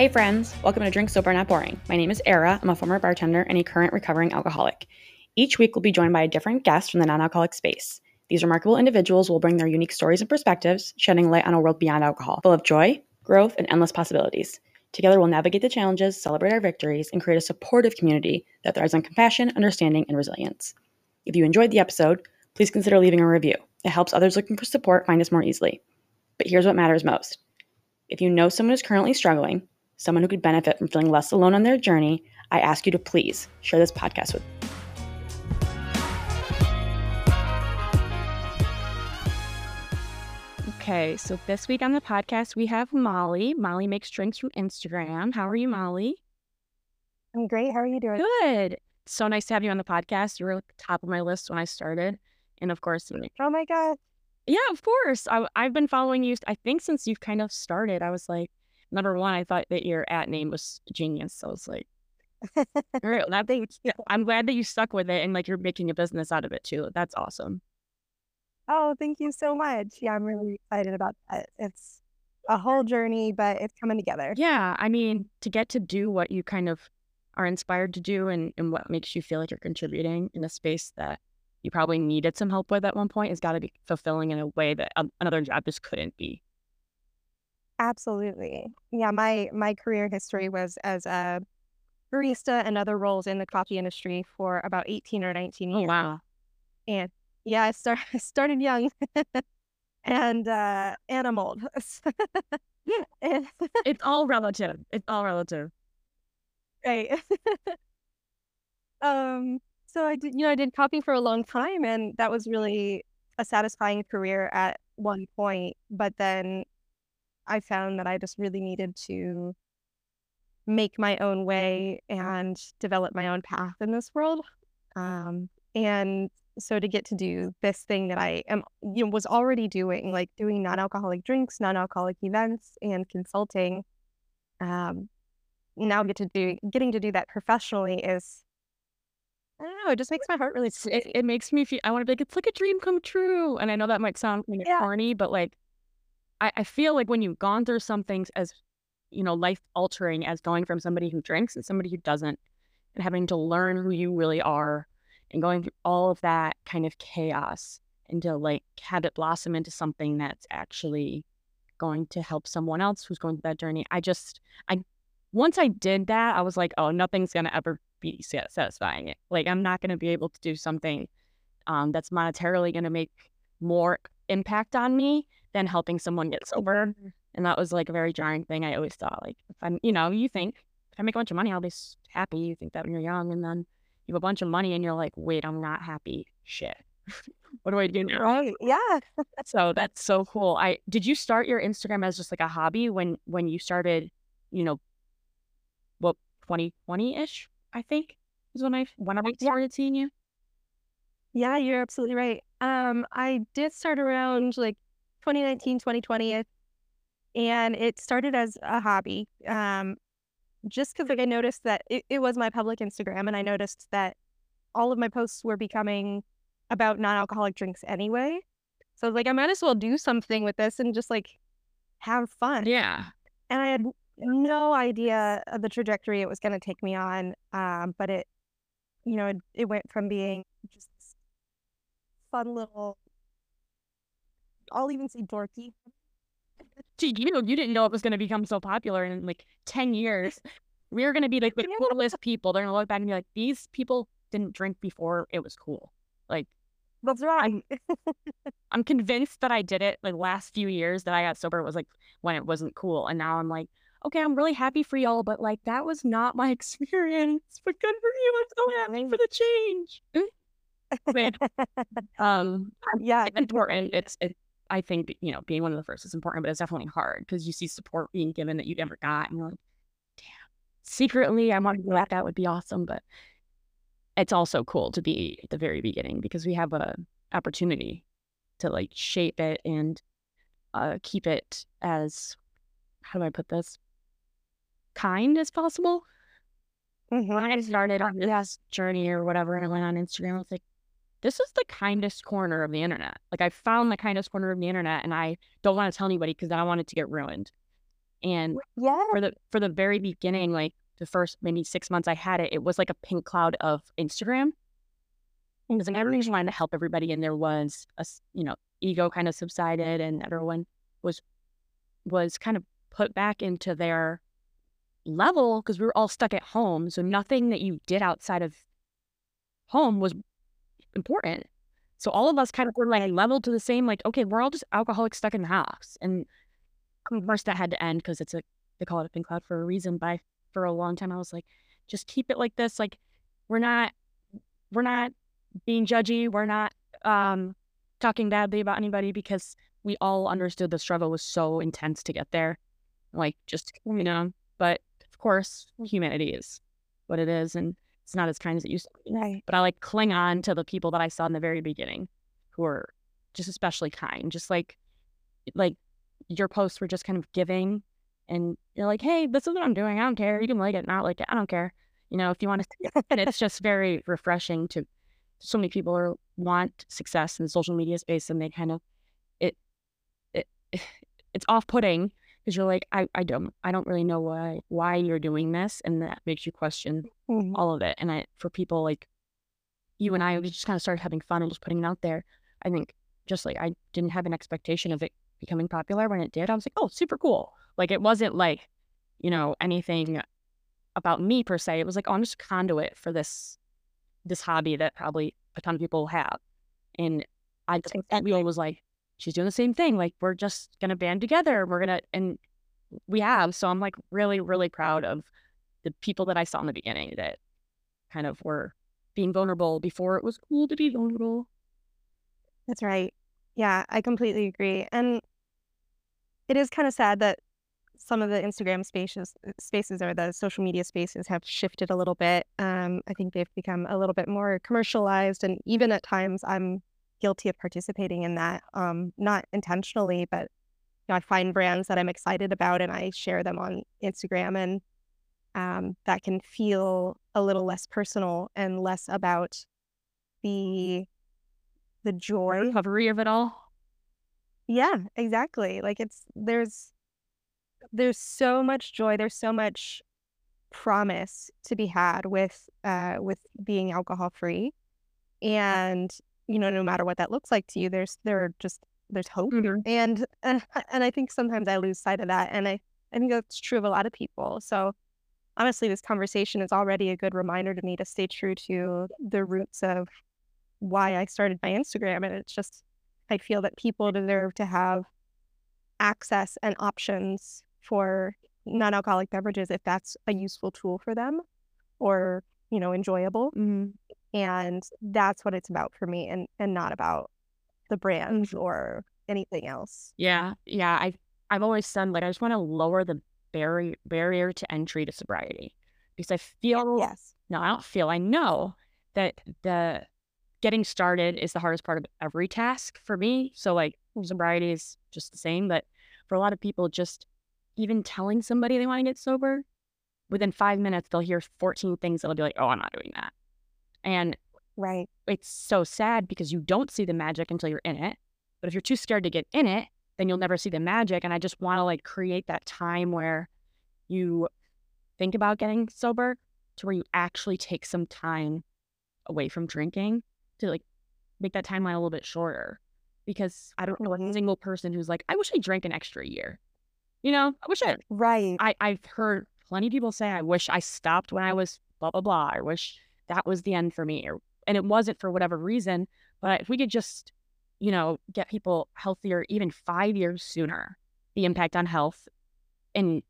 Hey friends, welcome to Drink Sober Not Boring. My name is Era. I'm a former bartender and a current recovering alcoholic. Each week we'll be joined by a different guest from the non-alcoholic space. These remarkable individuals will bring their unique stories and perspectives, shedding light on a world beyond alcohol, full of joy, growth, and endless possibilities. Together we'll navigate the challenges, celebrate our victories, and create a supportive community that thrives on compassion, understanding, and resilience. If you enjoyed the episode, please consider leaving a review. It helps others looking for support find us more easily. But here's what matters most. If you know someone who's currently struggling, someone who could benefit from feeling less alone on their journey, I ask you to please share this podcast with. Okay, so this week on the podcast, we have Molly. Molly makes drinks from Instagram. How are you, Molly? I'm great. How are you doing? Good. So nice to have you on the podcast. You were at the top of my list when I started. And of course, oh my God. Yeah, of course. I, I've been following you, I think, since you've kind of started. I was like, number one, I thought that your at name was genius. So I was like, all right, that thing, I'm glad that you stuck with it and like you're making a business out of it too. That's awesome. Oh, thank you so much. Yeah, I'm really excited about that. It's a whole journey, but it's coming together. Yeah. I mean, to get to do what you kind of are inspired to do and, and what makes you feel like you're contributing in a space that you probably needed some help with at one point has got to be fulfilling in a way that um, another job just couldn't be. Absolutely. Yeah, my my career history was as a barista and other roles in the coffee industry for about 18 or 19 years. Oh, wow. And yeah, I start, started young and uh and I'm old. it's all relative. It's all relative. Right. um so I did you know I did coffee for a long time and that was really a satisfying career at one point, but then I found that I just really needed to make my own way and develop my own path in this world. Um, and so to get to do this thing that I am, you know, was already doing, like doing non-alcoholic drinks, non-alcoholic events, and consulting, um, now get to do getting to do that professionally is I don't know. It just makes my heart really. It, it makes me feel. I want to be like, it's like a dream come true. And I know that might sound kind of yeah. corny, but like I, I feel like when you've gone through something as, you know, life altering as going from somebody who drinks and somebody who doesn't, and having to learn who you really are and going through all of that kind of chaos to like have it blossom into something that's actually going to help someone else who's going through that journey. I just, I, once I did that, I was like, oh, nothing's going to ever be satisfying. Like, I'm not going to be able to do something um, that's monetarily going to make more impact on me than helping someone get sober. And that was like a very jarring thing. I always thought, like, if I'm, you know, you think if I make a bunch of money, I'll be happy. You think that when you're young, and then you have a bunch of money, and you're like, wait, I'm not happy. Shit. what do I do now? Right. Yeah. so that's so cool. I did you start your Instagram as just like a hobby when when you started, you know, what 2020 ish, I think is when I when I started yeah. seeing you. Yeah, you're absolutely right. Um, I did start around like 2019, 2020, and it started as a hobby. Um, just because like I noticed that it, it was my public Instagram, and I noticed that all of my posts were becoming about non-alcoholic drinks anyway. So I was like, I might as well do something with this and just like have fun. Yeah. And I had no idea of the trajectory it was going to take me on. Um, but it, you know, it, it went from being just fun little I'll even say dorky. Gee, you you didn't know it was going to become so popular in like 10 years. We are going to be like the yeah. coolest people. They're going to look back and be like, these people didn't drink before it was cool. Like, that's right. I'm, convinced that I did it like last few years that I got sober was like when it wasn't cool. And now I'm like, okay, I'm really happy for y'all, but like that was not my experience. But good for you. I'm so happy for the change. um, yeah, it's important. It's it, I think you know being one of the first is important, but it's definitely hard because you see support being given that you never got, and you're like, damn. Secretly, I want to do that. That would be awesome, but it's also cool to be at the very beginning because we have a opportunity to like shape it and uh, keep it as how do I put this kind as possible. Mm-hmm. When I started on this journey or whatever, and I went on Instagram, I was like, this is the kindest corner of the internet. Like I found the kindest corner of the internet and I don't want to tell anybody because I don't want it to get ruined. And Yeah. for the for the very beginning, like the first maybe six months I had it, it was like a pink cloud of Instagram. Because like everyone just wanted to help everybody, and there was a you know ego kind of subsided, and everyone was was kind of put back into their level because we were all stuck at home. So nothing that you did outside of home was important. So all of us kind of were like leveled to the same, like, okay, we're all just alcoholics stuck in the house. And of course that had to end because it's a they call it a pink cloud for a reason. But I, for a long time I was like, just keep it like this. Like we're not we're not being judgy. We're not um talking badly about anybody because we all understood the struggle was so intense to get there. Like just you know, but of course humanity is what it is and it's not as kind as it used to be. Right. But I like cling on to the people that I saw in the very beginning who are just especially kind. Just like like your posts were just kind of giving and you're like, hey, this is what I'm doing. I don't care. You can like it, not like it. I don't care. You know, if you want to and it's just very refreshing to so many people are want success in the social media space and they kind of it it it's off putting because you're like, I, I don't I don't really know why why you're doing this and that makes you question Mhm. all of it. And I for people like you and I, we just kind of started having fun and just putting it out there. I think just like I didn't have an expectation of it becoming popular when it did. I was like, oh, super cool. Like it wasn't like, you know, anything about me per se. It was like, oh, I'm just a conduit for this this hobby that probably a ton of people have. And I just we all was like, she's doing the same thing. Like we're just gonna band together. We're gonna and we have. So I'm like really, really proud of the people that I saw in the beginning that kind of were being vulnerable before it was cool to be vulnerable. That's right. Yeah, I completely agree. And it is kind of sad that some of the Instagram spaces spaces or the social media spaces have shifted a little bit. Um, I think they've become a little bit more commercialized, and even at times I'm guilty of participating in that. Um, not intentionally, but you know, I find brands that I'm excited about and I share them on Instagram, and um, that can feel a little less personal and less about the the joy Recovery of it all. yeah, exactly. Like it's there's there's so much joy, there's so much promise to be had with uh with being alcohol free. And you know, no matter what that looks like to you, there's there are just there's hope. Mhm. And and, and I think sometimes I lose sight of that. And I, I think that's true of a lot of people. So honestly, this conversation is already a good reminder to me to stay true to the roots of why I started my Instagram. And it's just I feel that people deserve to have access and options for non-alcoholic beverages if that's a useful tool for them or, you know, enjoyable. Mhm. And that's what it's about for me and and not about the brands mm-hmm. or anything else. Yeah, yeah. I've I've always said like I just want to lower the barrier barrier to entry to sobriety because I feel Yes. no, I don't feel. I know that the getting started is the hardest part of every task for me. So like mm-hmm. sobriety is just the same, but for a lot of people, just even telling somebody they want to get sober, within five minutes they'll hear 14 things that'll be like, oh, I'm not doing that. And Right. it's so sad because you don't see the magic until you're in it. But if you're too scared to get in it, then you'll never see the magic. And I just want to like create that time where you think about getting sober to where you actually take some time away from drinking to like make that timeline a little bit shorter. Because I don't know a Mhm. single person who's like, I wish I drank an extra year. You know, I wish I Right. I, I've heard plenty of people say, I wish I stopped when I was blah, blah, blah. I wish that was the end for me. Or, and it wasn't for whatever reason. But if we could just, you know, get people healthier even five years sooner, the impact on health and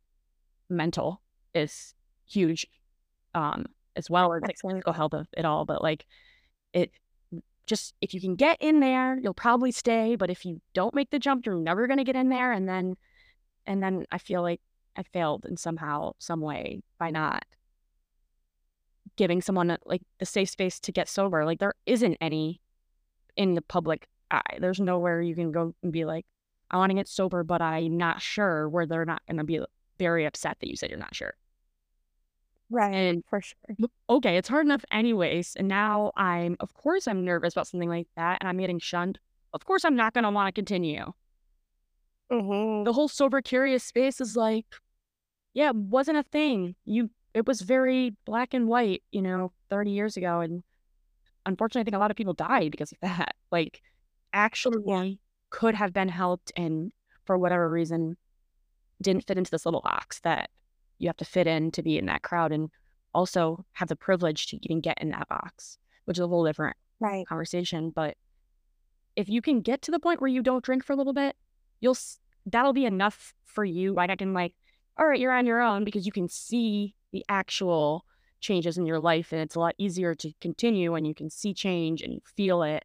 mental is huge um, as well as like physical health of it all. But like it just, if you can get in there, you'll probably stay. But if you don't make the jump, you're never going to get in there. And then, and then I feel like I failed in somehow, some way by not giving someone like the safe space to get sober. Like there isn't any in the public eye. There's nowhere you can go and be like, I want to get sober, but I'm not sure where they're not going to be very upset that you said you're not sure. Right. And For sure. okay, it's hard enough anyways. And now I'm, of course, I'm nervous about something like that and I'm getting shunned. Of course, I'm not going to want to continue. Mhm. The whole sober curious space is like, yeah, wasn't a thing. You it was very black and white, you know, 30 years ago. And unfortunately, I think a lot of people died because of that. Like, actually could have been helped and for whatever reason didn't fit into this little box that you have to fit in to be in that crowd and also have the privilege to even get in that box, which is a whole different Right. conversation. But if you can get to the point where you don't drink for a little bit, you'll that'll be enough for you. Like I can like, all right, you're on your own because you can see the actual changes in your life, and it's a lot easier to continue when you can see change and you feel it.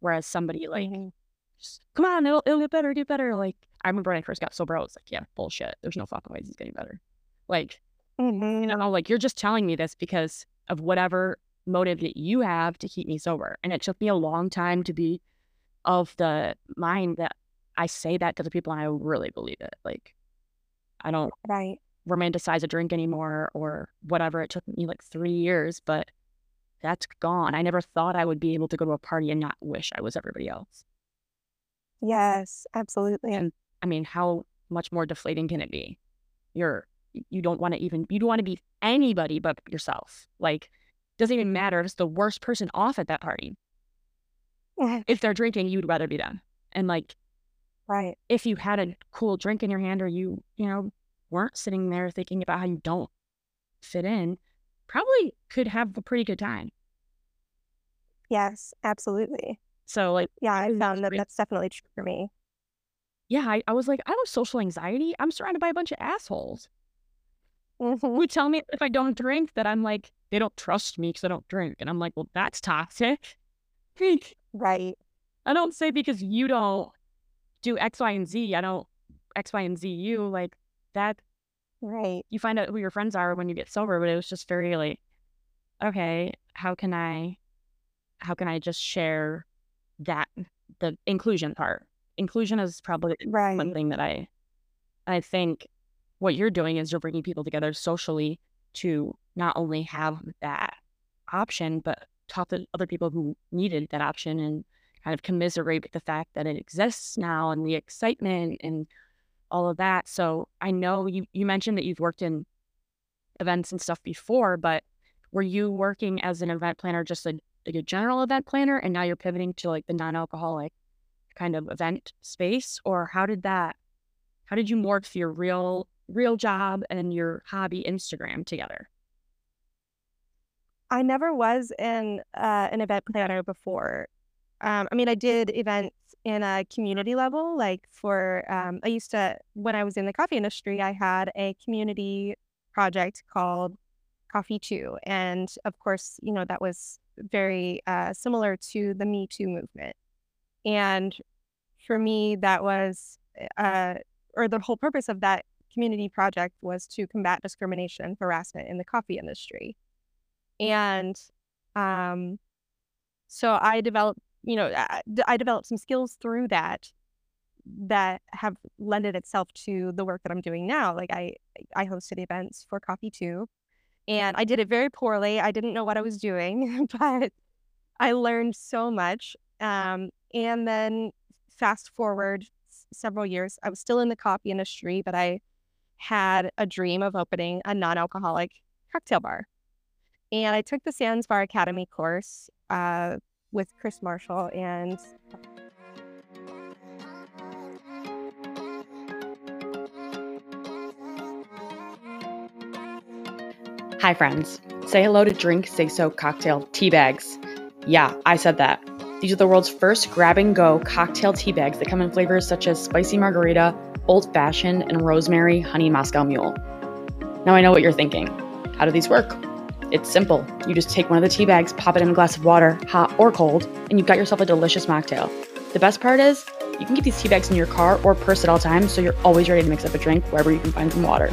Whereas somebody like, Mhm. just, come on, it'll, it'll get better, get better. Like I remember when I first got sober, I was like, yeah, bullshit. There's no fucking ways he's getting better. Like Mhm. you know, like you're just telling me this because of whatever motive that you have to keep me sober. And it took me a long time to be of the mind that I say that to the people and I really believe it. Like I don't Right. Romanticize a drink anymore or whatever. It took me like three years, but that's gone. I never thought I would be able to go to a party and not wish I was everybody else. Yes, absolutely. And I mean, how much more deflating can it be? You're you don't want to even you don't want to be anybody but yourself. Like doesn't even matter if it's the worst person off at that party. If they're drinking, you'd rather be them. And like Right. if you had a cool drink in your hand or you, you know, weren't sitting there thinking about how you don't fit in, probably could have a pretty good time. Yes, absolutely. So like Yeah, I found that that's definitely true for me. yeah, I, I was like, I have social anxiety. I'm surrounded by a bunch of assholes. Mhm. who tell me if I don't drink that I'm like, they don't trust me because I don't drink. And I'm like, well, that's toxic. Right. I don't say because you don't do X, Y, and Z. I don't X, Y, and Z you. Like that, Right. you find out who your friends are when you get sober. But it was just very like, okay, how can I, how can I just share that, the inclusion part? Inclusion is probably one thing that I, I think what you're doing is you're bringing people together socially to not only have that option, but talk to other people who needed that option and kind of commiserate with the fact that it exists now and the excitement and all of that. So I know you, you mentioned that you've worked in events and stuff before, but were you working as an event planner, just a, like a general event planner, and now you're pivoting to like the non-alcoholic kind of event space? Or how did that, how did you morph your real real job and your hobby Instagram together? I never was in uh, an event planner before. Um, I mean, I did events in a community level, like for um, I used to when I was in the coffee industry, I had a community project called Coffee Too, and of course, you know that was very uh, similar to the Me Too movement. And for me, that was uh, or the whole purpose of that community project was to combat discrimination and harassment in the coffee industry. And um, so I developed, you know, I, I developed some skills through that that have lended itself to the work that I'm doing now. Like I, I hosted events for Coffee Too, and I did it very poorly. I didn't know what I was doing, but I learned so much. Um, and then fast forward s- several years, I was still in the coffee industry, but I had a dream of opening a non-alcoholic cocktail bar. And I took the Sans Bar Academy course uh, with Chris Marshall, and Hi, friends. Say hello to Drink SAYSO cocktail tea bags. Yeah, I said that. These are the world's first grab and go cocktail tea bags that come in flavors such as spicy margarita, old fashioned, and rosemary honey Moscow mule. Now I know what you're thinking. How do these work? It's simple. You just take one of the tea bags, pop it in a glass of water, hot or cold, and you've got yourself a delicious mocktail. The best part is, you can keep these tea bags in your car or purse at all times so you're always ready to mix up a drink wherever you can find some water.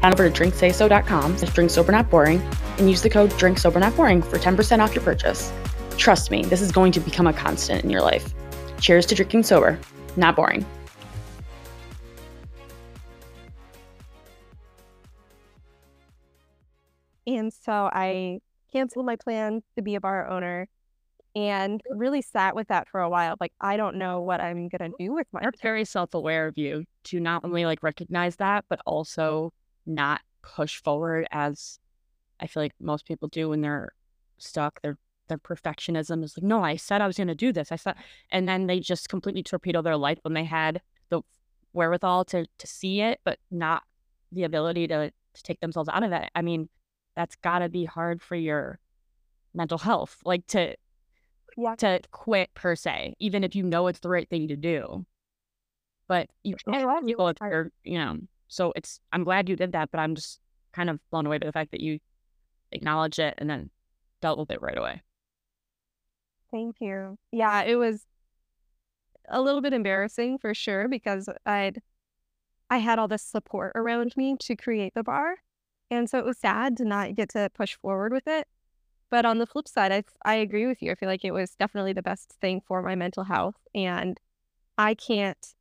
Head over to drinksayso.com slash drink sober not boring and use the code drink sober not boring for 10% off your purchase. Trust me, this is going to become a constant in your life. Cheers to drinking sober, not boring. And so I canceled my plan to be a bar owner and really sat with that for a while. Like, I don't know what I'm gonna do with my That's very self aware of you to not only like recognize that, but also not push forward as I feel like most people do when they're stuck. Their their perfectionism is like, no, I said I was gonna do this. I said and then they just completely torpedo their life when they had the wherewithal to to see it, but not the ability to to take themselves out of it. I mean, that's gotta be hard for your mental health. Like to Yeah. to quit per se, even if you know it's the right thing to do. But you can't people you if you're, you know. So it's I'm glad you did that, but I'm just kind of blown away by the fact that you acknowledged it and then dealt with it right away. Thank you. Yeah, it was a little bit embarrassing for sure because I'd I had all this support around me to create the bar. And so it was sad to not get to push forward with it. But on the flip side, I I agree with you. I feel like it was definitely the best thing for my mental health and I can't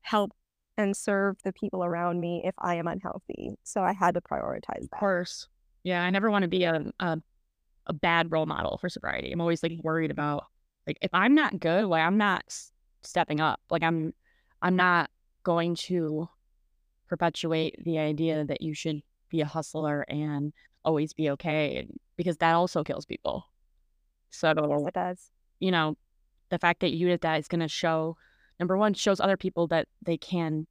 help and serve the people around me if I am unhealthy. So I had to prioritize Of that. course. Yeah, I never want to be a, a a bad role model for sobriety. I'm always like worried about like if I'm not good, like I'm not stepping up. Like I'm I'm not going to perpetuate the idea that you should be a hustler and always be okay because that also kills people. So, It does. you know, the fact that you did that is going to show number one shows other people that they can,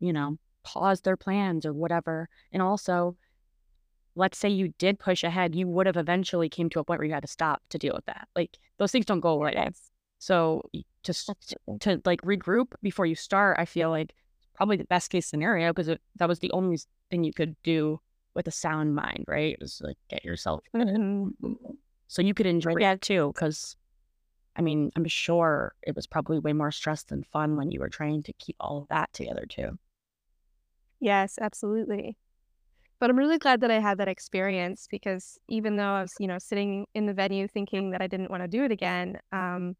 you know, pause their plans or whatever. And also, let's say you did push ahead, you would have eventually came to a point where you had to stop to deal with that. Like those things don't go away. Yes. So just to like regroup before you start, I feel like probably the best case scenario because that was the only thing you could do with a sound mind, right? Just like get yourself Mhm. so you could enjoy that too. Because I mean, I'm sure it was probably way more stress than fun when you were trying to keep all of that together too. Yes, absolutely. But I'm really glad that I had that experience because even though I was, you know, sitting in the venue thinking that I didn't want to do it again, um,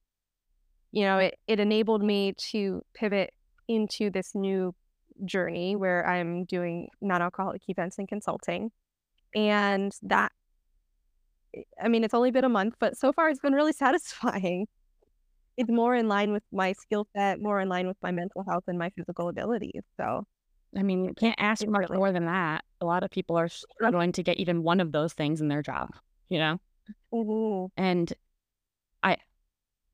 you know, it, it enabled me to pivot into this new journey where I'm doing non-alcoholic events and consulting. And that, I mean, it's only been a month, but so far it's been really satisfying. It's more in line with my skill set, more in line with my mental health and my physical abilities. So I mean, you can't ask much really, more than that. A lot of people are struggling to get even one of those things in their job, you know? Mhm. And I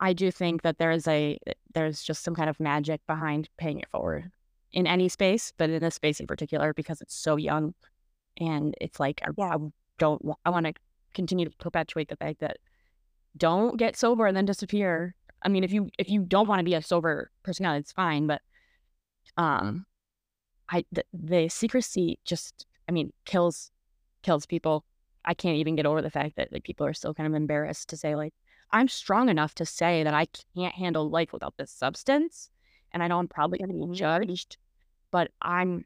I do think that there is a there's just some kind of magic behind paying it forward in any space, but in this space in particular because it's so young and it's like I, yeah. I don't I want to continue to perpetuate the fact that don't get sober and then disappear. I mean, if you if you don't want to be a sober personality, it's fine, but um I the, the secrecy just I mean kills kills people. I can't even get over the fact that like people are still kind of embarrassed to say like I'm strong enough to say that I can't handle life without this substance, and I know I'm probably going to be Mhm. judged, but I'm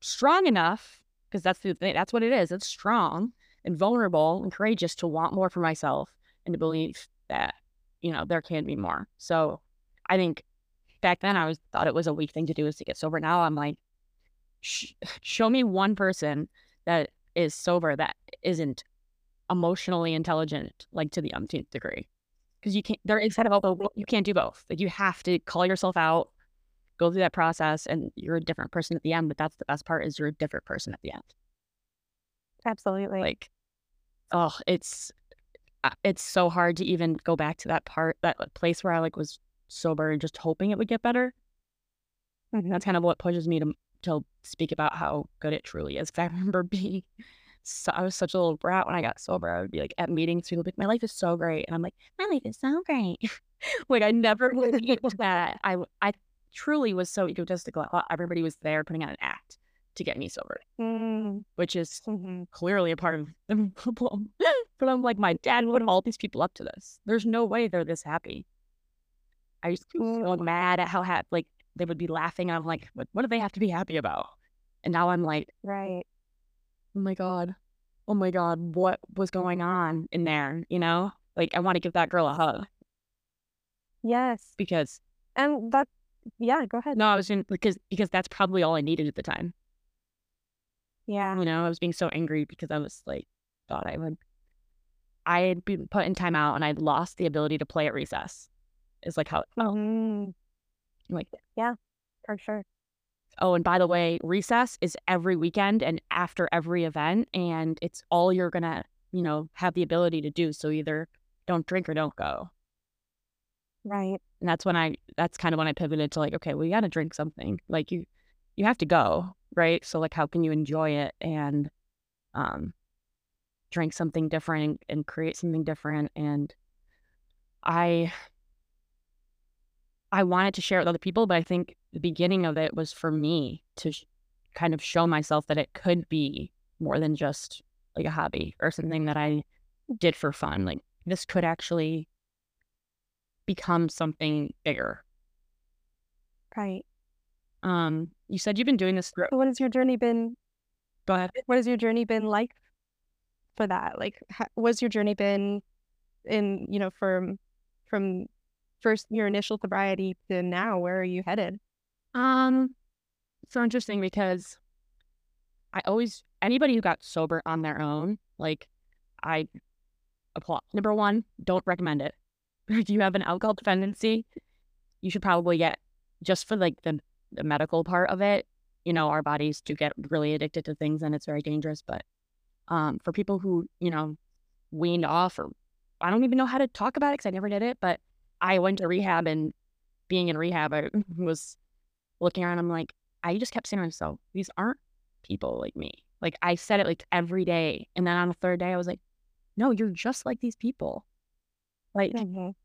strong enough because that's the. That's what it is. It's strong and vulnerable and courageous to want more for myself and to believe that you know there can be more. So I think back then I was thought it was a weak thing to do is to get sober. Now I'm like sh- show me one person that is sober that isn't emotionally intelligent like to the umpteenth degree because you can't there is kind of you can't do both like you have to call yourself out go through that process and you're a different person at the end but that's the best part is you're a different person at the end Absolutely. like oh it's uh, it's so hard to even go back to that part that place where i like was sober and just hoping it would get better Mhm. that's kind of what pushes me to to speak about how good it truly is. I remember being, so, I was such a little brat when I got sober. I would be like at meetings, people would be like, "My life is so great," and I'm like, "My life is so great." like I never would get that. I I truly was so egotistical. I thought everybody was there putting on an act to get me sober, Mm, which is mhm. clearly a part of the problem. but I'm like, my dad put all these people up to this. There's no way they're this happy. I used to be so Mm, mad at how happy, like they would be laughing. I'm like, what, what do they have to be happy about? And now I'm like, Right. oh my God, oh my God, what was going on in there? You know, like I want to give that girl a hug Yes. because And that, yeah, go ahead. no, I was in because because that's probably all I needed at the time. Yeah. You know, I was being so angry because I was like, thought I would I had been put in timeout and I'd lost the ability to play at recess. Is like how felt. Mm, Like, yeah, for sure. oh, and by the way, recess is every weekend and after every event, and it's all you're gonna, you know, have the ability to do. So either don't drink or don't go. Right. And that's when I that's kind of when I pivoted to like, okay, well you gotta drink something. Like you you have to go, right? So like how can you enjoy it and um drink something different and create something different and I I wanted to share it with other people, but I think the beginning of it was for me to sh- kind of show myself that it could be more than just like a hobby or something that I did for fun. Like this could actually become something bigger. Right. Um, you said you've been doing this through. What has your journey been? Go ahead. What has your journey been like for that? Like, ha- what's your journey been in, you know, from from first your initial sobriety to now? Where are you headed? Um, so interesting because I always anybody who got sober on their own, like I applaud. Number one, don't recommend it. If you have an alcohol dependency, you should probably get just for like the, the medical part of it. You know, our bodies do get really addicted to things and it's very dangerous. But um, for people who, you know, weaned off or I don't even know how to talk about it because I never did it, but I went to rehab and being in rehab, I was looking around. I'm like, I just kept saying to myself, these aren't people like me. Like I said it like every day. And then on the third day, I was like, no, you're just like these people. Like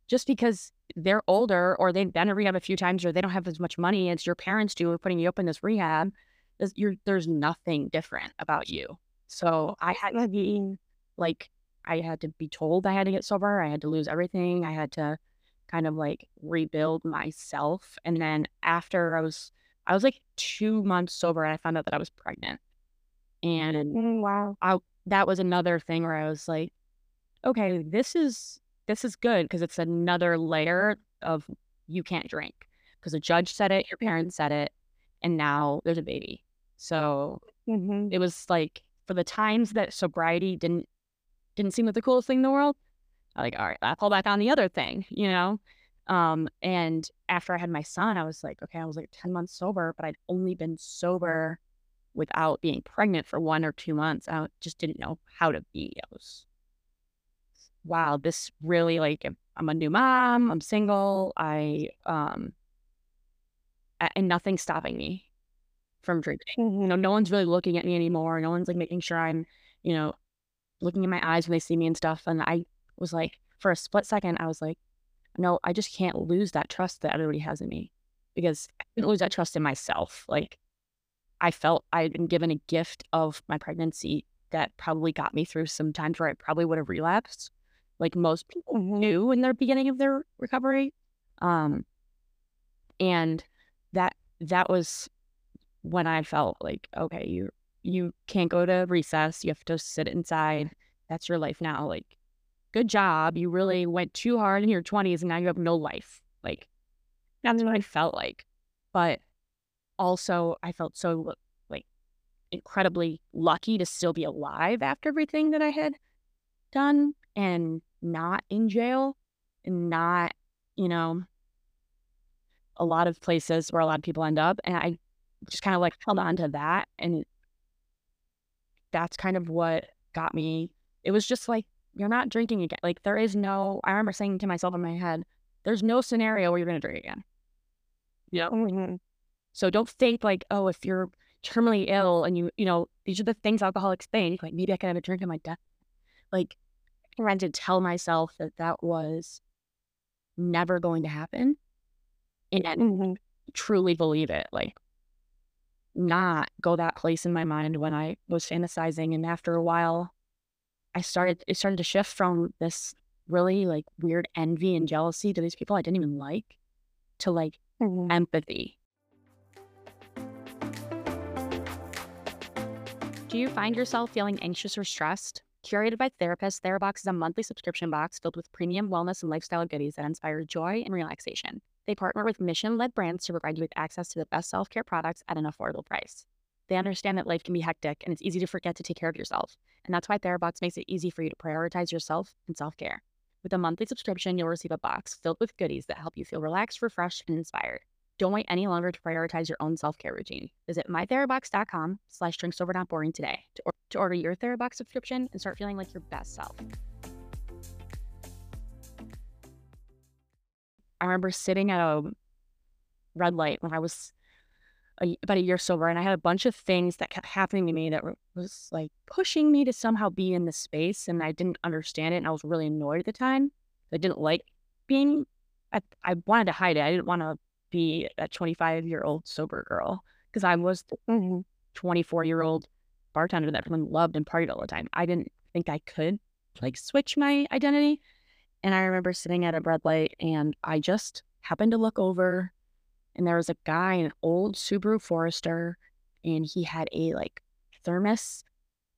just because they're older or they've been to rehab a few times or they don't have as much money as your parents do or putting you up in this rehab, there's, you're, there's nothing different about you. So I had to be like, I had to be told I had to get sober. I had to lose everything. I had to kind of like rebuild myself. And then after I was, I was like two months sober and I found out that I was pregnant. And Mm, wow. that was another thing where I was like, okay, this is this is good because it's another layer of you can't drink because the judge said it, your parents said it, and now there's a baby. So hmm it was like for the times that sobriety didn't didn't seem like the coolest thing in the world, I like, all right, I'll fall back on the other thing, you know? Um, and after I had my son, I was like, okay, I was like 10 months sober, but I'd only been sober without being pregnant for one or two months. I just didn't know how to be. I was, wow, this really like, I'm a new mom, I'm single, I, um, and nothing's stopping me from drinking. You know, no one's really looking at me anymore. No one's like making sure I'm, you know, looking in my eyes when they see me and stuff. And I was like, for a split second, I was like, no, I just can't lose that trust that everybody has in me because I didn't lose that trust in myself. Like I felt I'd been given a gift of my pregnancy that probably got me through some times where I probably would have relapsed, like most people Mhm. knew in the beginning of their recovery. Um, and that that was when I felt like, okay, you you can't go to recess. You have to sit inside. That's your life now. Like, good job. You really went too hard in your twenties, and now you have no life. Like, that's what I felt like. But also, I felt so like incredibly lucky to still be alive after everything that I had done and not in jail and not, you know, a lot of places where a lot of people end up. And I just kind of like held on to that. And that's kind of what got me. It was just like, you're not drinking again. Like, there is no, I remember saying to myself in my head, there's no scenario where you're going to drink again. Yeah. Mhm. So don't think like, oh, if you're terminally ill and you, you know, these are the things alcoholics think, like maybe I can have a drink on my death. Like, I tried to tell myself that that was never going to happen and Mhm. truly believe it. Like, not go that place in my mind when I was fantasizing. And after a while, I started, it started to shift from this really like weird envy and jealousy to these people I didn't even like to like Mhm. empathy. Do you find yourself feeling anxious or stressed? Curated by therapists, TheraBox is a monthly subscription box filled with premium wellness and lifestyle goodies that inspire joy and relaxation. They partner with mission led brands to provide you with access to the best self care products at an affordable price. They understand that life can be hectic and it's easy to forget to take care of yourself. And that's why TheraBox makes it easy for you to prioritize yourself and self care. With a monthly subscription, you'll receive a box filled with goodies that help you feel relaxed, refreshed, and inspired. Don't wait any longer to prioritize your own self care routine. Visit mytherabox.com slash drinksober.boring today to, or- to order your TheraBox subscription and start feeling like your best self. I remember sitting at a red light when I was a, about a year sober, and I had a bunch of things that kept happening to me that were, was like pushing me to somehow be in this space, and I didn't understand it, and I was really annoyed at the time. I didn't like being. I, I wanted to hide it. I didn't want to be a 25 year old sober girl because I was mm-hmm. 24 year old bartender that everyone loved and partied all the time. I didn't think I could like switch my identity. And I remember sitting at a red light and I just happened to look over and there was a guy, an old Subaru Forester, and he had a like thermos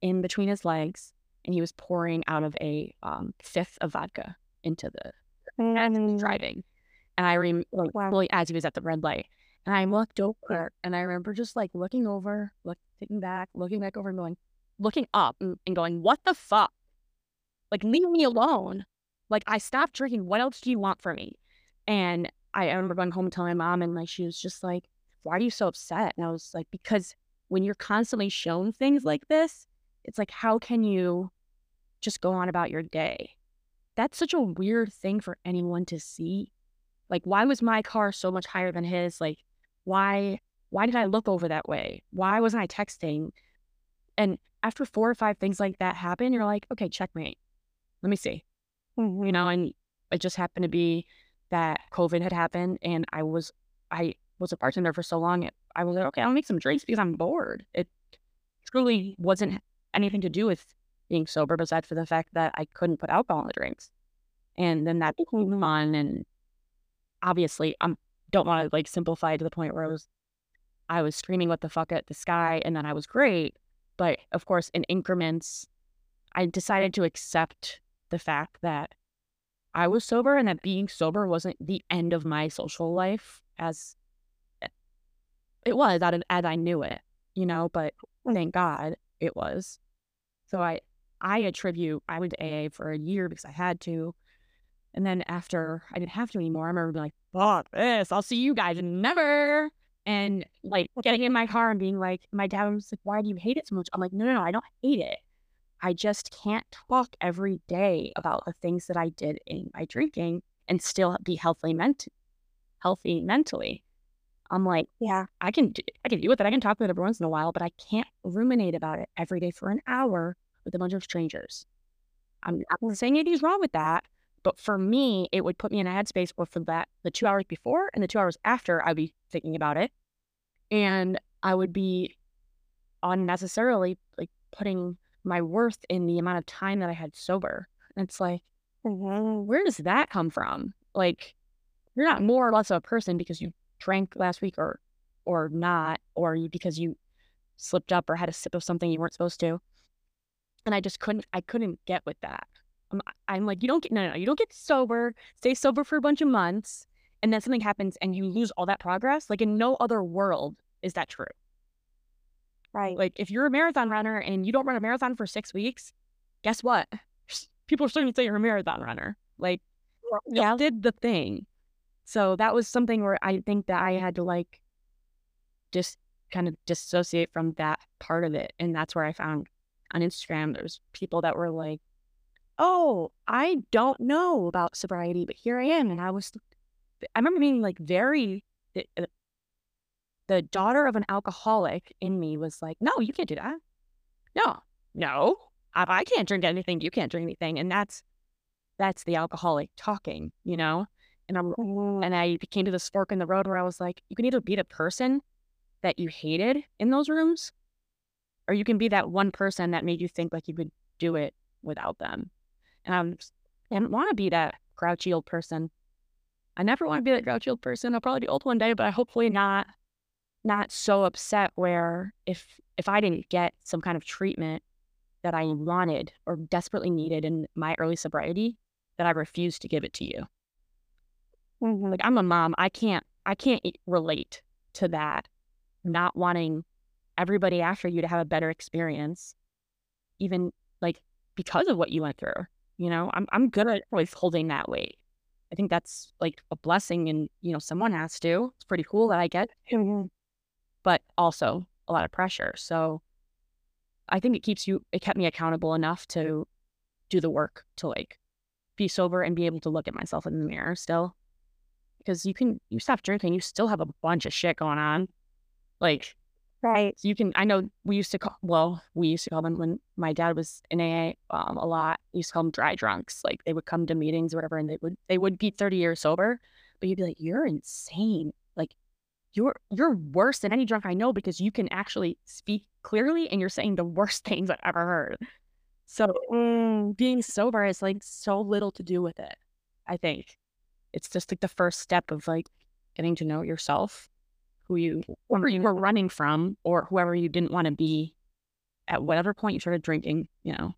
in between his legs and he was pouring out of a um, fifth of vodka into the Mm. driving. And I remember, like Wow. as he was at the red light. And I looked over and I remember just like looking over, looking back, looking back over and going, looking up and, and going, what the fuck? Like, leave me alone. Like, I stopped drinking. What else do you want from me? And I remember going home and telling my mom, and like, she was just like, why are you so upset? And I was like, because when you're constantly shown things like this, it's like, how can you just go on about your day? That's such a weird thing for anyone to see. Like, why was my car so much higher than his? Like, why why did I look over that way? Why wasn't I texting? And after four or five things like that happen, you're like, okay, checkmate. Let me see. Mhm. You know, and it just happened to be that COVID had happened and I was I was a bartender for so long. I was like, okay, I'll make some drinks because I'm bored. It truly wasn't anything to do with being sober, besides for the fact that I couldn't put alcohol in the drinks. And then that became fun and obviously I don't want to like simplify it to the point where I was I was screaming what the fuck at the sky and then I was great. But of course in increments, I decided to accept the fact that I was sober and that being sober wasn't the end of my social life as it was as, as I knew it, you know, but hmm. thank God it was. So I I attribute I went to AA for a year because I had to. And then after I didn't have to anymore, I remember being like, fuck this, I'll see you guys never. And like getting in my car and being like, my dad was like, why do you hate it so much? I'm like, no, no, no, I don't hate it. I just can't talk every day about the things that I did in my drinking and still be healthy ment healthy mentally. I'm like, Yeah. I can do, I can deal with it. I can talk about it every once in a while, but I can't ruminate about it every day for an hour with a bunch of strangers. I'm not mm. saying anything's wrong with that, but for me, it would put me in a headspace where for that the two hours before and the two hours after, I'd be thinking about it, and I would be unnecessarily like putting my worth in the amount of time that I had sober. And it's like, where does that come from? Like, you're not more or less of a person because you drank last week or or not, or you because you slipped up or had a sip of something you weren't supposed to. And I just couldn't I couldn't get with that. I'm, I'm like, you don't get no, no, no, you don't get sober, stay sober for a bunch of months, and then something happens and you lose all that progress. Like in no other world is that true. Right. Like if you're a marathon runner and you don't run a marathon for six weeks, guess what? People are starting to say you're a marathon runner. Like yeah. you did the thing. So that was something where I think that I had to like just kind of dissociate from that part of it. And that's where I found on Instagram there's people that were like, Oh, I don't know about sobriety, but here I am. And I was I remember being like very the, uh, the daughter of an alcoholic in me was like, No, you can't do that. No, no. I can't drink anything, you can't drink anything. And that's that's the alcoholic talking, you know? And I'm Mhm. and I came to this fork in the road where I was like, you can either be the person that you hated in those rooms, or you can be that one person that made you think like you could do it without them. And I'm I don't want to be that grouchy old person. I never want to be that grouchy old person. I'll probably be old one day, but hopefully not not so upset where if if I didn't get some kind of treatment that I wanted or desperately needed in my early sobriety, that I refused to give it to you Mhm. like I'm a mom. I can't I can't relate to that not wanting everybody after you to have a better experience, even like because of what you went through. You know, I'm I'm good at always holding that weight. I think that's like a blessing, and you know, someone has to. It's pretty cool that I get, Mm-hmm. but also a lot of pressure. So I think it keeps you. It kept me accountable enough to do the work to like be sober and be able to look at myself in the mirror still. Because you can, you stop drinking, you still have a bunch of shit going on. Like Right. you can, I know we used to call, well, we used to call them when my dad was in AA um, a lot. We used to call them dry drunks. Like they would come to meetings or whatever, and they would they would be thirty years sober, but you'd be like, you're insane. Like you're you're worse than any drunk I know because you can actually speak clearly and you're saying the worst things I've ever heard. So Mm, being sober is like so little to do with it. I think it's just like the first step of like getting to know yourself, who you whoever you were running from, or whoever you didn't want to be at whatever point you started drinking. You know,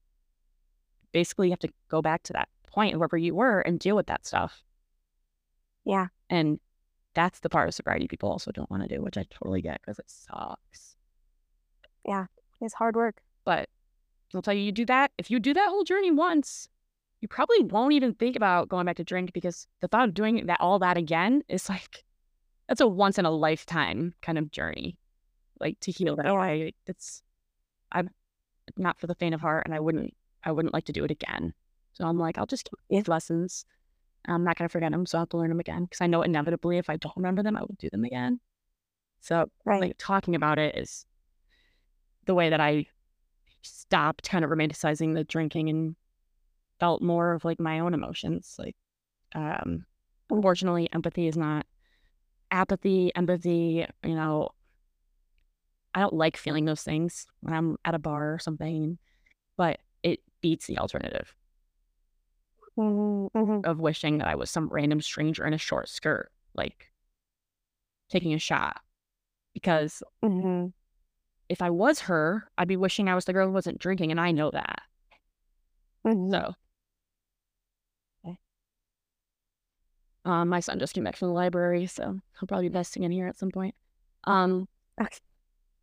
basically you have to go back to that point, wherever you were, and deal with that stuff. Yeah. and that's the part of sobriety people also don't want to do, which I totally get because it sucks. Yeah. It's hard work. But I'll tell you, you do that. If you do that whole journey once, you probably won't even think about going back to drink because the thought of doing that all that again is like that's a once in a lifetime kind of journey. Like to heal that Oh, I It's I'm not for the faint of heart and I wouldn't I wouldn't like to do it again. So I'm like, I'll just keep these lessons. I'm not gonna forget them, so I have to learn them again. Because I know inevitably if I don't remember them, I will do them again. So Right. like talking about it is the way that I stopped kind of romanticizing the drinking and felt more of like my own emotions. Like, um, unfortunately, empathy is not apathy, empathy, you know, I don't like feeling those things when I'm at a bar or something, but it beats the alternative Mhm, mhm. of wishing that I was some random stranger in a short skirt, like taking a shot. Because Mhm. if I was her, I'd be wishing I was the girl who wasn't drinking, and I know that. Mhm. So, um, my son just came back from the library, so he'll probably be vesting in here at some point. Um,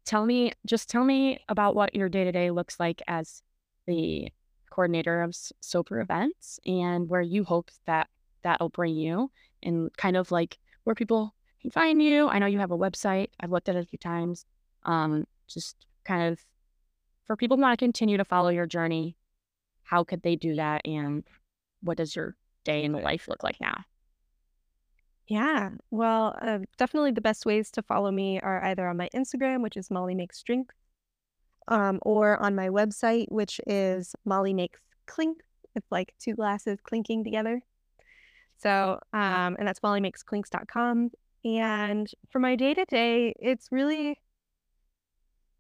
tell me, just tell me about what your day to day looks like as the coordinator of s- sober events, and where you hope that that'll bring you, and kind of like where people can find you. I know you have a website. I've looked at it a few times. Um, just kind of for people who want to continue to follow your journey, how could they do that, and what does your day in life look like now? Yeah. Well, uh, definitely the best ways to follow me are either on my Instagram, which is Molly Makes Drink, um, or on my website, which is Molly Makes Clink. It's like two glasses clinking together. So, um, and that's mollymakesclinks.com. And for my day to day, it's really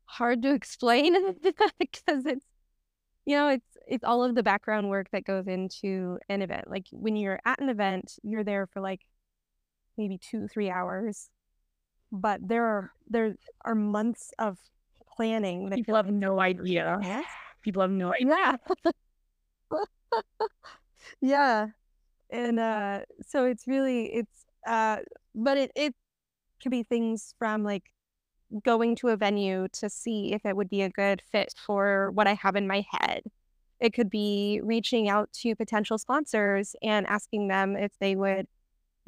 hard to explain because it's, you know, it's it's all of the background work that goes into an event. Like when you're at an event, you're there for like maybe two, three hours. But there are there are months of planning that People have no idea. Yes. People have no idea. Yeah. yeah. And uh so it's really it's uh but it it could be things from like going to a venue to see if it would be a good fit for what I have in my head. It could be reaching out to potential sponsors and asking them if they would,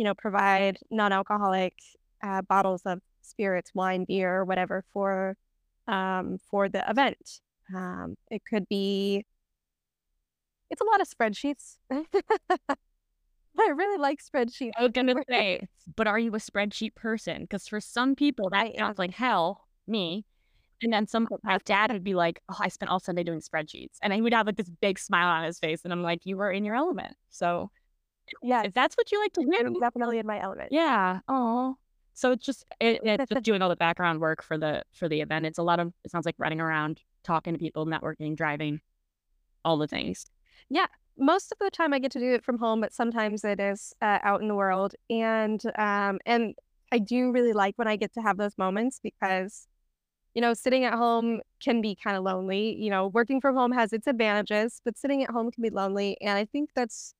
you know, provide non-alcoholic uh, bottles of spirits, wine, beer, or whatever for um, for the event. Um, it could be. It's a lot of spreadsheets. I really like spreadsheets. I was gonna say, but are you a spreadsheet person? Because for some people that sounds like hell, me. And then some my dad would be like, "Oh, I spent all Sunday doing spreadsheets," and he would have like this big smile on his face, and I'm like, "You were in your element." So Yeah, if that's what you like to I'm do, definitely in my element. yeah. Oh, so it's just it, it's just doing all the background work for the for the event. It's a lot of it sounds like running around, talking to people, networking, driving, all the things. Yeah, most of the time I get to do it from home, but sometimes it is uh, out in the world. And um, and I do really like when I get to have those moments because, you know, sitting at home can be kind of lonely. You know, working from home has its advantages, but sitting at home can be lonely. And I think that's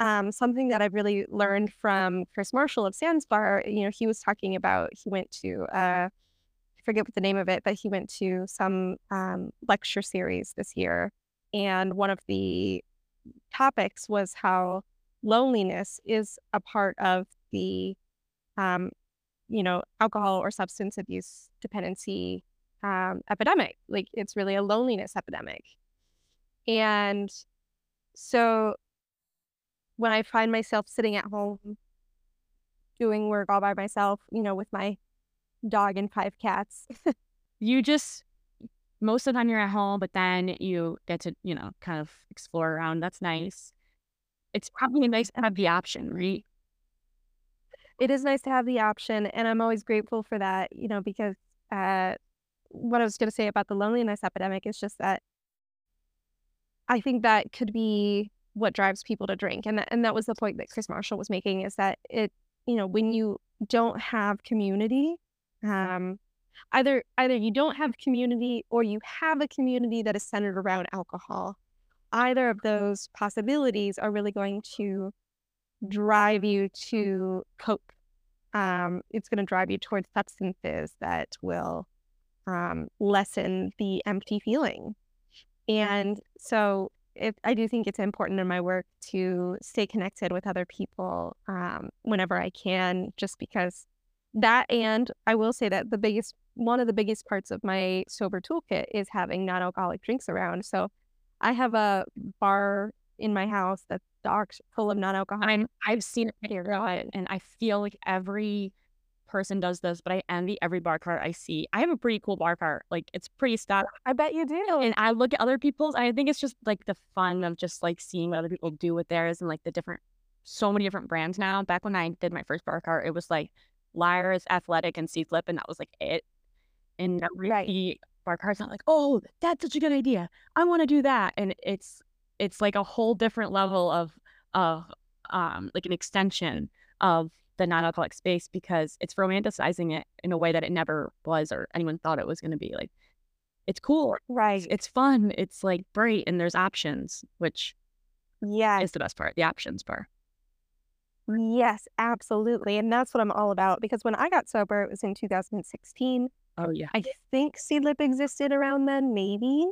um, something that I've really learned from Chris Marshall of Sans Bar. You know, he was talking about he went to uh, I forget what the name of it, but he went to some um, lecture series this year. And one of the topics was how loneliness is a part of the, um, you know, alcohol or substance abuse dependency um, epidemic. Like it's really a loneliness epidemic. And so when I find myself sitting at home doing work all by myself, you know, with my dog and five cats. you just most of the time you're at home, but then you get to, you know, kind of explore around. That's nice. It's probably nice to have the option, right? It is nice to have the option. And I'm always grateful for that, you know, because uh, what I was going to say about the loneliness epidemic is just that I think that could be what drives people to drink. And that, and that was the point that Chris Marshall was making is that it, you know, when you don't have community, um, either either you don't have community or you have a community that is centered around alcohol. Either of those possibilities are really going to drive you to cope. Um, it's going to drive you towards substances that will um, lessen the empty feeling. And so it, I do think it's important in my work to stay connected with other people um, whenever I can, just because that and I will say that the biggest one of the biggest parts of my sober toolkit is having non-alcoholic drinks around. So I have a bar in my house that's stocked full of non-alcoholic. I'm I've seen it here and I feel like every person does this, but I envy every bar cart I see. I have a pretty cool bar cart. Like it's pretty stuff. I bet you do. And I look at other people's. I think it's just like the fun of just like seeing what other people do with theirs and like the different, so many different brands now. Back when I did my first bar cart, it was like Lyre's, Athletic, and Seedlip, and that was like it. And right. the bar cart's not like, oh, that's such a good idea. I want to do that. And it's it's like a whole different level of of um like an extension of the non-alcoholic space because it's romanticizing it in a way that it never was or anyone thought it was going to be like it's cool right it's fun it's like great and there's options which yeah is the best part the options part Yes, absolutely. And that's what I'm all about because when I got sober, it was in 2016. Oh yeah. I think Seedlip existed around then, maybe.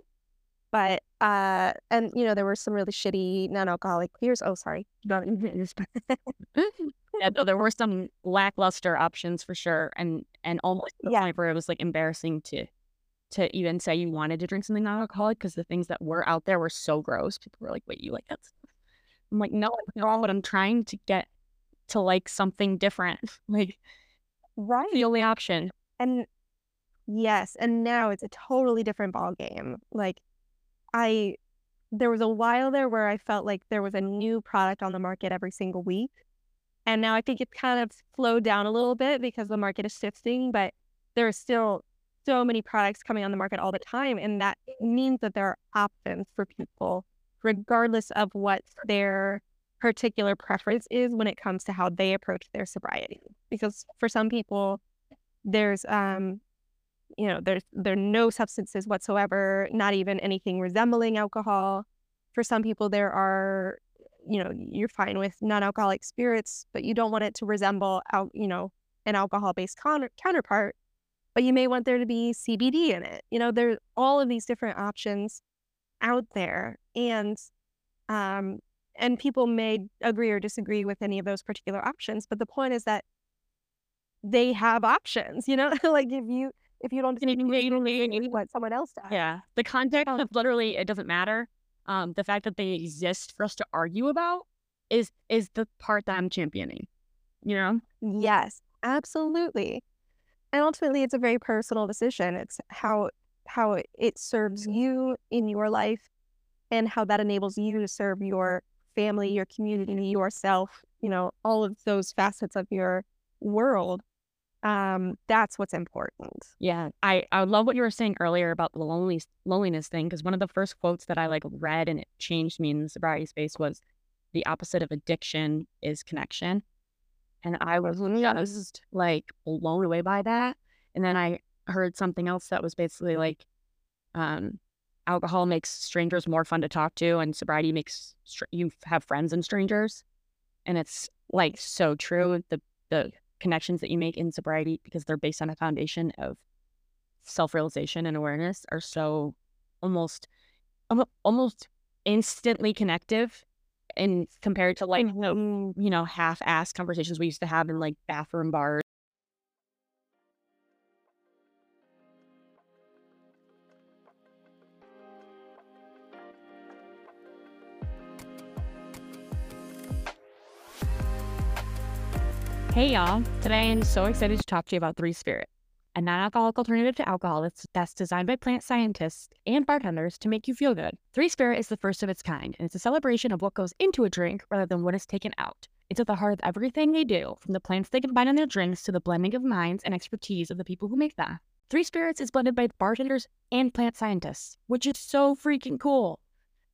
But uh and you know, there were some really shitty non-alcoholic beers. Oh, sorry. yeah, no, there were some lackluster options for sure. And and almost the yeah. point where it was like embarrassing to to even say you wanted to drink something non-alcoholic because the things that were out there were so gross. People were like, wait, you like that stuff? I'm like, no, no, but I'm trying to get to like something different. Like, right. The only option. And yes, and now it's a totally different ball game. Like, I there was a while there where I felt like there was a new product on the market every single week. And now I think it's kind of slowed down a little bit because the market is shifting, but there are still so many products coming on the market all the time. And that means that there are options for people, regardless of what their particular preference is when it comes to how they approach their sobriety. Because for some people, there's um, you know, there's there are no substances whatsoever, not even anything resembling alcohol. For some people, there are, you know, you're fine with non-alcoholic spirits, but you don't want it to resemble, out, you know, an alcohol-based counter- counterpart. But you may want there to be CBD in it. You know, there's all of these different options out there, and um, and people may agree or disagree with any of those particular options but the point is that they have options you know like if you if you don't what someone else does yeah the context of literally it doesn't matter um the fact that they exist for us to argue about is is the part that i'm championing you know? Yes absolutely. And ultimately it's a very personal decision. It's how how it serves you in your life and how that enables you to serve your family, your community, yourself, you know, all of those facets of your world. Um, that's what's important. Yeah. I, I love what you were saying earlier about the lonely, loneliness thing, because one of the first quotes that I like read and it changed me in the sobriety space was the opposite of addiction is connection. And I was just like blown away by that. And then I heard something else that was basically like, um, alcohol makes strangers more fun to talk to, and sobriety makes str- you have friends and strangers. And it's like so true. The the connections that you make in sobriety because they're based on a foundation of self realization and awareness are so almost almost instantly connective and compared to like mm-hmm. you know half ass conversations we used to have in like bathroom bars Hey y'all, today I'm so excited to talk to you about Three Spirit, a non alcoholic alternative to alcohol that's designed by plant scientists and bartenders to make you feel good. Three Spirit is the first of its kind, and it's a celebration of what goes into a drink rather than what is taken out. It's at the heart of everything they do, from the plants they combine in their drinks to the blending of minds and expertise of the people who make them. Three Spirits is blended by bartenders and plant scientists, which is so freaking cool.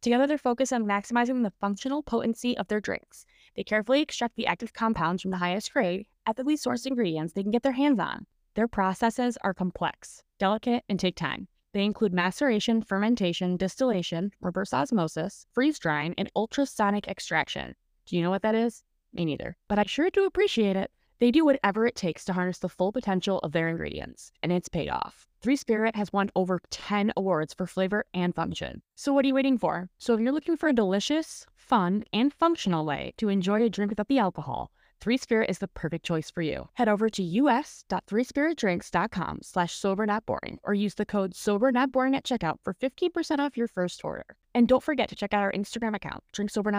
Together, they're focused on maximizing the functional potency of their drinks. They carefully extract the active compounds from the highest grade, ethically sourced ingredients they can get their hands on. Their processes are complex, delicate, and take time. They include maceration, fermentation, distillation, reverse osmosis, freeze drying, and ultrasonic extraction. Do you know what that is? Me neither. But I sure do appreciate it. They do whatever it takes to harness the full potential of their ingredients, and it's paid off. Three Spirit has won over 10 awards for flavor and function. So what are you waiting for? So if you're looking for a delicious, fun, and functional way to enjoy a drink without the alcohol, Three Spirit is the perfect choice for you. Head over to us.threespiritdrinks.com slash sober not or use the code sober not at checkout for 15% off your first order. And don't forget to check out our Instagram account, Drink Sober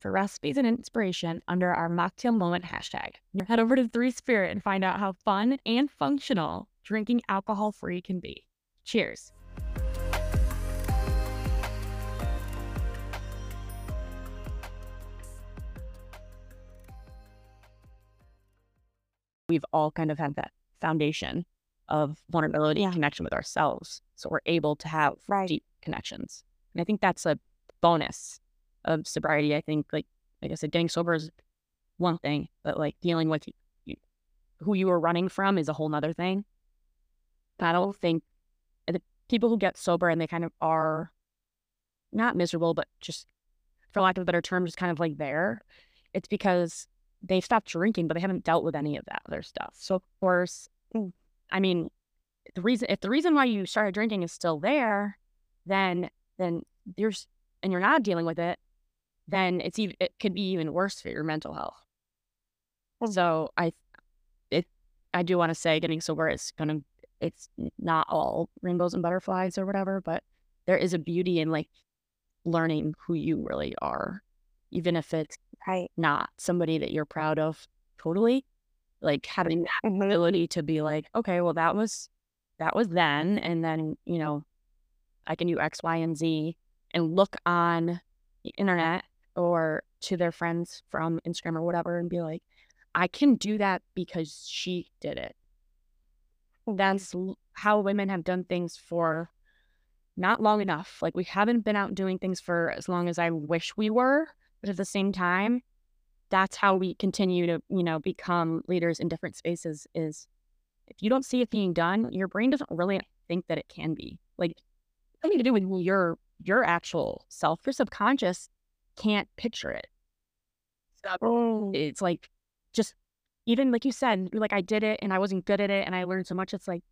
for recipes and inspiration under our mocktail moment hashtag. Head over to Three Spirit and find out how fun and functional drinking alcohol free can be. Cheers. We've all kind of had that foundation of vulnerability yeah. and connection with ourselves. So we're able to have right. deep connections. And I think that's a bonus of sobriety. I think, like, like I said, getting sober is one thing, but like dealing with you, who you were running from is a whole nother thing. I don't think the people who get sober and they kind of are not miserable, but just for lack of a better term, just kind of like there. It's because they've stopped drinking, but they haven't dealt with any of that other stuff. So of course, mm. I mean, the reason if the reason why you started drinking is still there, then then there's and you're not dealing with it, then it's even it could be even worse for your mental health. Mm. So I it I do want to say getting sober is gonna it's not all rainbows and butterflies or whatever, but there is a beauty in like learning who you really are, even if it's right. not somebody that you're proud of totally. Like having that mm-hmm. ability to be like, okay, well that was that was then and then, you know, I can do X, Y, and Z and look on the internet or to their friends from Instagram or whatever and be like, I can do that because she did it. That's how women have done things for not long enough. Like we haven't been out doing things for as long as I wish we were. But at the same time, that's how we continue to, you know, become leaders in different spaces is if you don't see it being done, your brain doesn't really think that it can be. Like something to do with your your actual self. Your subconscious can't picture it. So oh. it's like just even like you said, like I did it and I wasn't good at it and I learned so much. It's like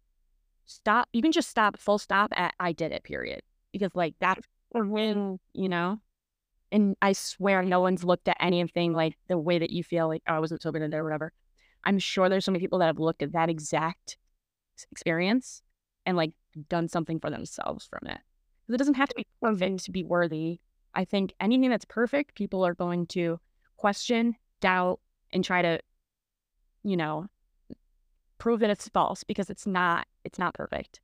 stop, You can just stop, full stop at I did it, period. Because like that's when, mm-hmm. you know, and I swear no one's looked at anything like the way that you feel like, oh, I wasn't sober today or whatever. I'm sure there's so many people that have looked at that exact experience and like done something for themselves from it. Because it doesn't have to be perfect to be worthy. I think anything that's perfect, people are going to question, doubt, and try to, you know, prove that it's false because it's not. It's not perfect,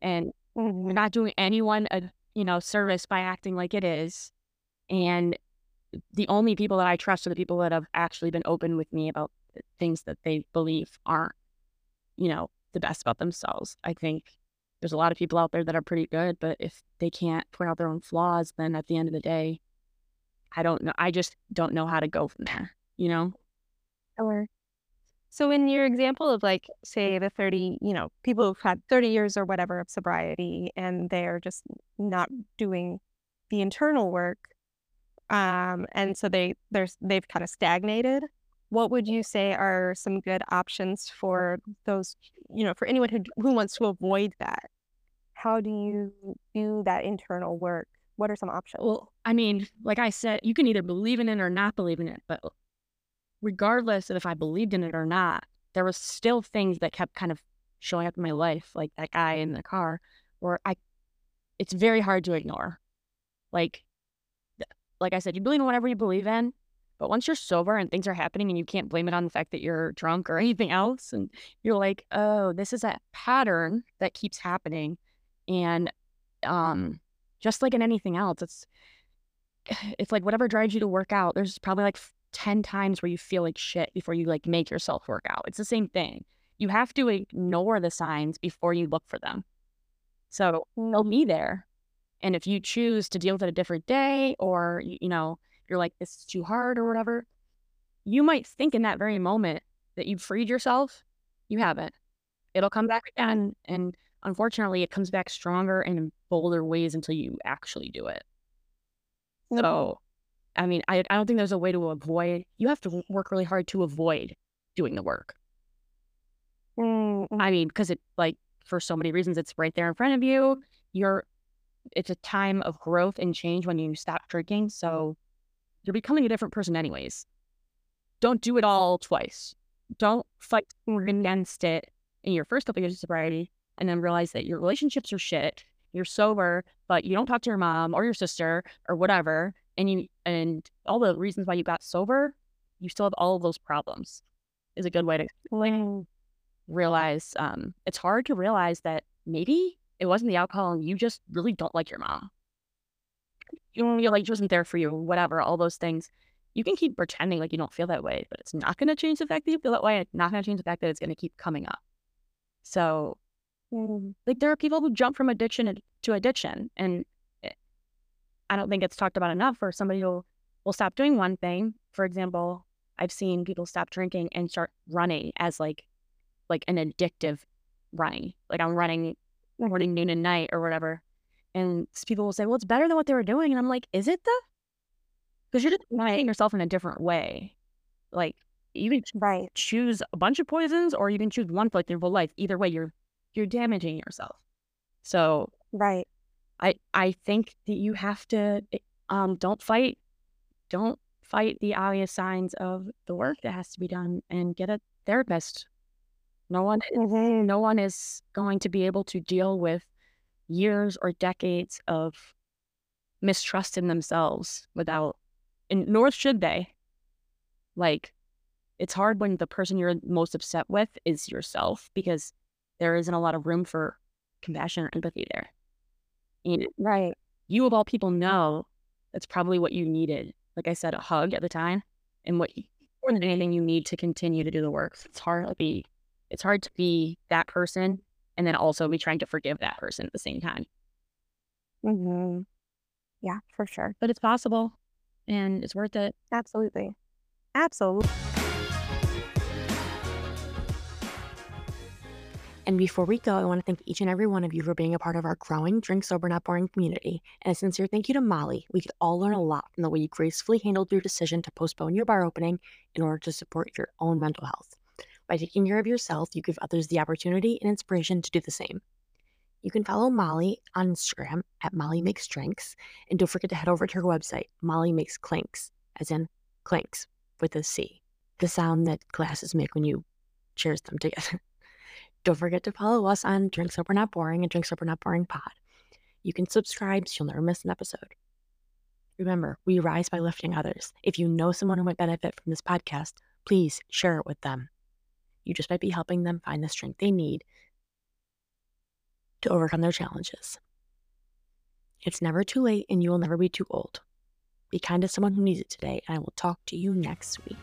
and mm-hmm. we're not doing anyone a you know service by acting like it is. And the only people that I trust are the people that have actually been open with me about things that they believe aren't, you know, the best about themselves. I think there's a lot of people out there that are pretty good, but if they can't point out their own flaws, then at the end of the day, I don't know. I just don't know how to go from there, you know? Or so in your example of like, say the 30, you know, people who've had 30 years or whatever of sobriety and they're just not doing the internal work, um, and so they there's they've kind of stagnated. what would you say are some good options for those, you know, for anyone who who wants to avoid that? How do you do that internal work? What are some options? Well, I mean, like I said, you can either believe in it or not believe in it, but regardless of if I believed in it or not, there was still things that kept kind of showing up in my life, like that guy in the car, where I it's very hard to ignore. Like like I said, you believe in whatever you believe in, but once you're sober and things are happening and you can't blame it on the fact that you're drunk or anything else, and you're like, oh, this is a pattern that keeps happening. And um, just like in anything else, it's it's like whatever drives you to work out, there's probably like 10 times where you feel like shit before you like make yourself work out. It's the same thing. You have to ignore the signs before you look for them. So they'll be there. And if you choose to deal with it a different day or, you know, you're like, this is too hard or whatever, you might think in that very moment that you've freed yourself. You haven't. It'll come back again. And unfortunately, it comes back stronger and in bolder ways until you actually do it. So, I mean, I, I don't think there's a way to avoid, you have to work really hard to avoid doing the work. Mm-hmm. I mean, because it, like, for so many reasons, it's right there in front of you. You're, it's a time of growth and change when you stop drinking. Mm-hmm. So, you're becoming a different person anyways. Don't do it all twice. Don't fight mm-hmm. against it in your first couple years of sobriety and then realize that your relationships are shit. You're sober, but you don't talk to your mom or your sister or whatever. And you and all the reasons why you got sober, you still have all of those problems. Is a good way to mm. realize um, it's hard to realize that maybe it wasn't the alcohol and you just really don't like your mom you know, you're like she wasn't there for you, whatever, all those things. You can keep pretending like you don't feel that way, but it's not going to change the fact that you feel that way. It's not going to change the fact that it's going to keep coming up. So, mm, like, there are people who jump from addiction to addiction, and I don't think it's talked about enough. For somebody who will stop doing one thing, for example, I've seen people stop drinking and start running as like, like an addictive running. Like I'm running morning, noon, and night or whatever. And people will say, well, it's better than what they were doing. And I'm like, is it though? Because you're just denying yourself in a different way. Like you can right. choose a bunch of poisons or you can choose one for like your whole life. Either way, you're you're damaging yourself. So right. I I think that you have to eh, um don't fight don't fight the obvious signs of the work that has to be done and get a therapist. No one mm-hmm. no one is going to be able to deal with years or decades of mistrust in themselves without, and nor should they. Like, it's hard when the person you're most upset with is yourself because there isn't a lot of room for compassion or empathy there. And right. You, of all people, know that's probably what you needed. Like I said, a hug at the time, and what more than anything you need to continue to do the work. It's hard to be, it's hard to be that person and then also be trying to forgive that person at the same time. Mm-hmm. Yeah, for sure. But it's possible and it's worth it. Absolutely. Absolutely. And before we go, I want to thank each and every one of you for being a part of our growing Drink Sober Not Boring community. And a sincere thank you to Molly. We could all learn a lot from the way you gracefully handled your decision to postpone your bar opening in order to support your own mental health. By taking care of yourself, you give others the opportunity and inspiration to do the same. You can follow Molly on Instagram at Molly Makes Drinks. And don't forget to head over to her website, Molly Makes Clinks, as in clinks with a C, the sound that glasses make when you cheers them together. don't forget to follow us on Drink Sober Not Boring and Drink Sober Not Boring Pod. You can subscribe so you'll never miss an episode. Remember, we rise by lifting others. If you know someone who might benefit from this podcast, please share it with them. You just might be helping them find the strength they need to overcome their challenges. It's never too late and you will never be too old. Be kind to someone who needs it today, and I will talk to you next week.